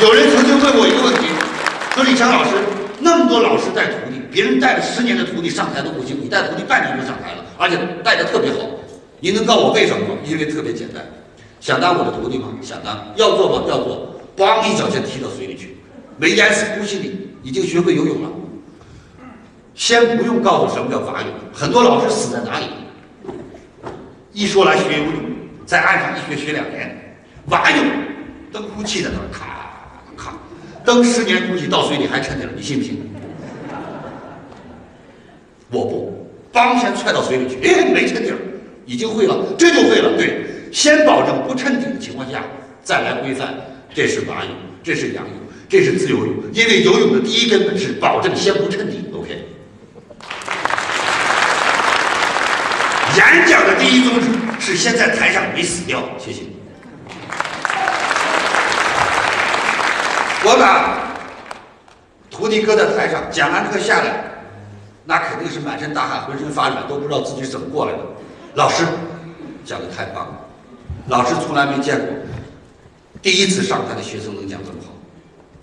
有人曾经问我一个问题，说李强老师，那么多老师带徒弟，别人带了十年的徒弟上台都不行，你带徒弟半年就上台了，而且带的特别好。您能告诉我为什么吗？因为特别简单，想当我的徒弟吗？想当。要做吗？要做。咣一脚先踢到水里去，没淹死，恭喜你，已经学会游泳了。先不用告诉什么叫蛙泳，很多老师死在哪里？一说来学游泳，在岸上一学学两年，蛙泳，蹬呼气在那儿，咔，蹬十年估计到水里还沉着，你信不信？我不，梆先踹到水里去，哎，没沉底儿。已经会了，这就会了。对，先保证不沉底的情况下，再来规范。这是蛙泳，这是仰泳，这是自由泳。因为游泳的第一根本是保证先不沉底。OK。演讲的第一宗旨是先在台上没死掉。谢谢。老板徒弟搁在台上，讲完课下来，那肯定是满身大汗，浑身发软，都不知道自己怎么过来的。老师讲的太棒了，老师从来没见过第一次上台的学生能讲这么好，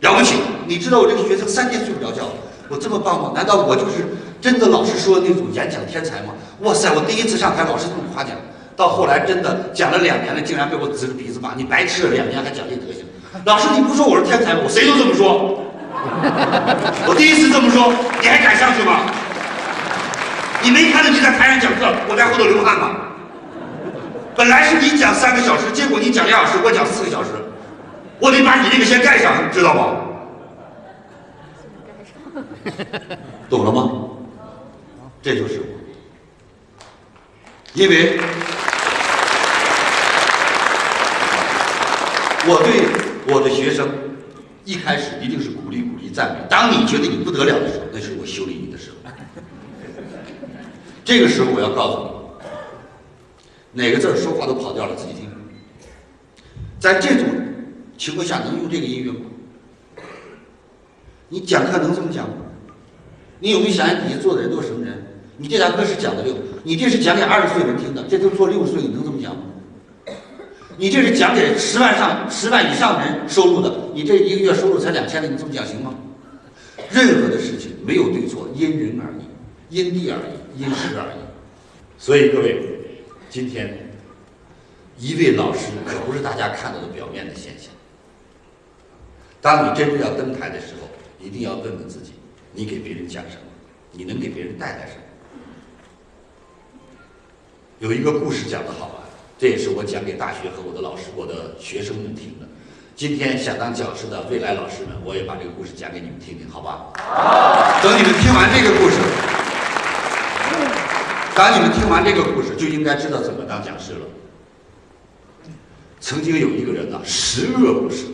了不起！你知道我这个学生三天睡不着觉，我这么棒吗？难道我就是真的老师说的那种演讲天才吗？哇塞！我第一次上台，老师这么夸奖，到后来真的讲了两年了，竟然被我指着鼻子骂，你白吃了两年还讲这德！老师，你不说我是天才？我谁都这么说，我第一次这么说，你还敢上去吗？你没看到你在台上讲课，我在后头流汗吗？本来是你讲三个小时，结果你讲俩小时，我讲四个小时，我得把你那个先盖上，知道吗？懂了吗？这就是我，因为我对我的学生一开始一定是鼓励、鼓励、赞美。当你觉得你不得了的时候，那是我修理你的时候。这个时候我要告诉你，哪个字说话都跑调了，自己听。在这种情况下，能用这个音乐吗？你讲课能这么讲吗？你有没有想想底下坐的人都是什么人？你这堂课是讲的六，你这是讲给二十岁人听的，这都坐六十岁，你能这么讲吗？你这是讲给十万上十万以上人收入的，你这一个月收入才两千的，你这么讲行吗？任何的事情没有对错，因人而异，因地而异。因时而异，所以各位，今天一位老师可不是大家看到的表面的现象。当你真正要登台的时候，一定要问问自己：你给别人讲什么？你能给别人带来什么？有一个故事讲得好啊，这也是我讲给大学和我的老师、我的学生们听的。今天想当讲师的未来老师们，我也把这个故事讲给你们听听，好吧？等你们听完这个故事。当你们听完这个故事，就应该知道怎么当讲师了。曾经有一个人呢，十恶不赦，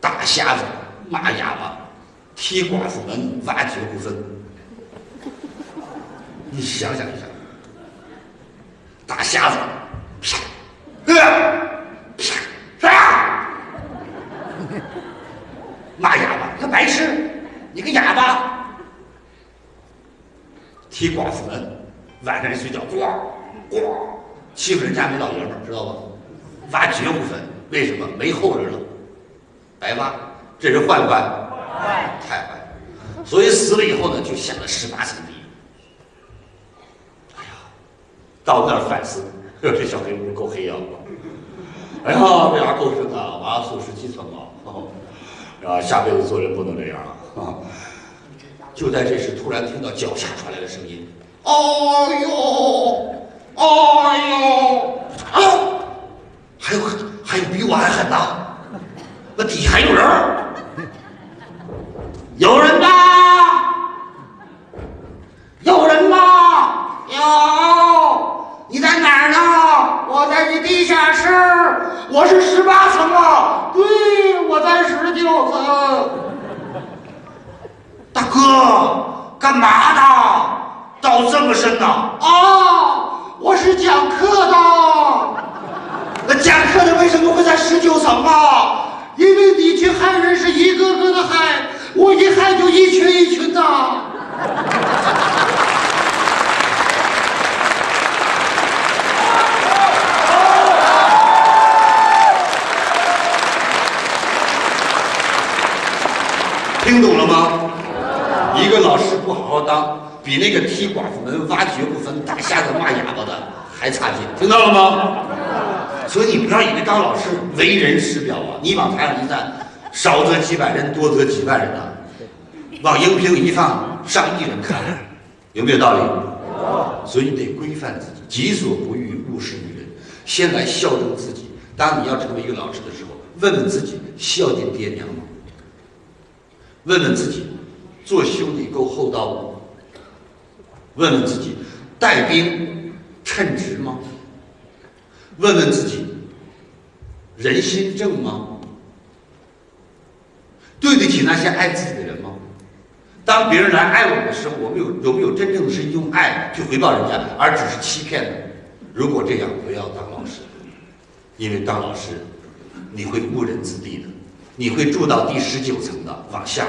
打瞎子、骂哑巴、踢寡妇门、挖绝户坟。你想想一下，打瞎子，啪，啪，啪，骂哑巴，他白痴，你个哑巴。踢寡妇门，晚上一睡觉，咣咣，欺负人家没老爷们儿，知道吧？挖绝户坟，为什么？没后人了，白挖。这人坏不坏？坏，太坏。所以死了以后呢，就下了十八层地狱。哎呀，到那儿反思，呵这小黑屋够黑呀！哎呀，这牙够深啊，挖了十七层啊！啊，下辈子做人不能这样啊！就在这时，突然听到脚下传来的声音：“哎呦，哎呦，啊！还有还有比我还狠的，那底下还有人有人吗？有人吗？有！你在哪儿呢？我在你地下室，我是十八层啊！对，我在十九层。”大哥，干嘛呢？道这么深呐？啊，我是讲课的。那讲课的为什么会在十九层啊？因为你去害人是一个个的害，我一害就一群一群的。一个老师不好好当，比那个踢寡妇门、挖掘不分、打瞎子、骂哑巴的还差劲，听到了吗？所以你不要以为当老师为人师表啊，你往台上一站，少则几百人，多则几万人呐、往荧屏一放，上亿人看，有没有道理？所以你得规范自己，己所不欲，勿施于人。先来孝敬自己。当你要成为一个老师的时候，问问自己孝敬爹娘吗？问问自己，做兄弟够厚道吗？问问自己，带兵称职吗？问问自己，人心正吗？对得起那些爱自己的人吗？当别人来爱我们的时候，我们有有没有真正的是用爱去回报人家，而只是欺骗呢？如果这样，不要当老师，因为当老师你会误人子弟的，你会住到第十九层的往下。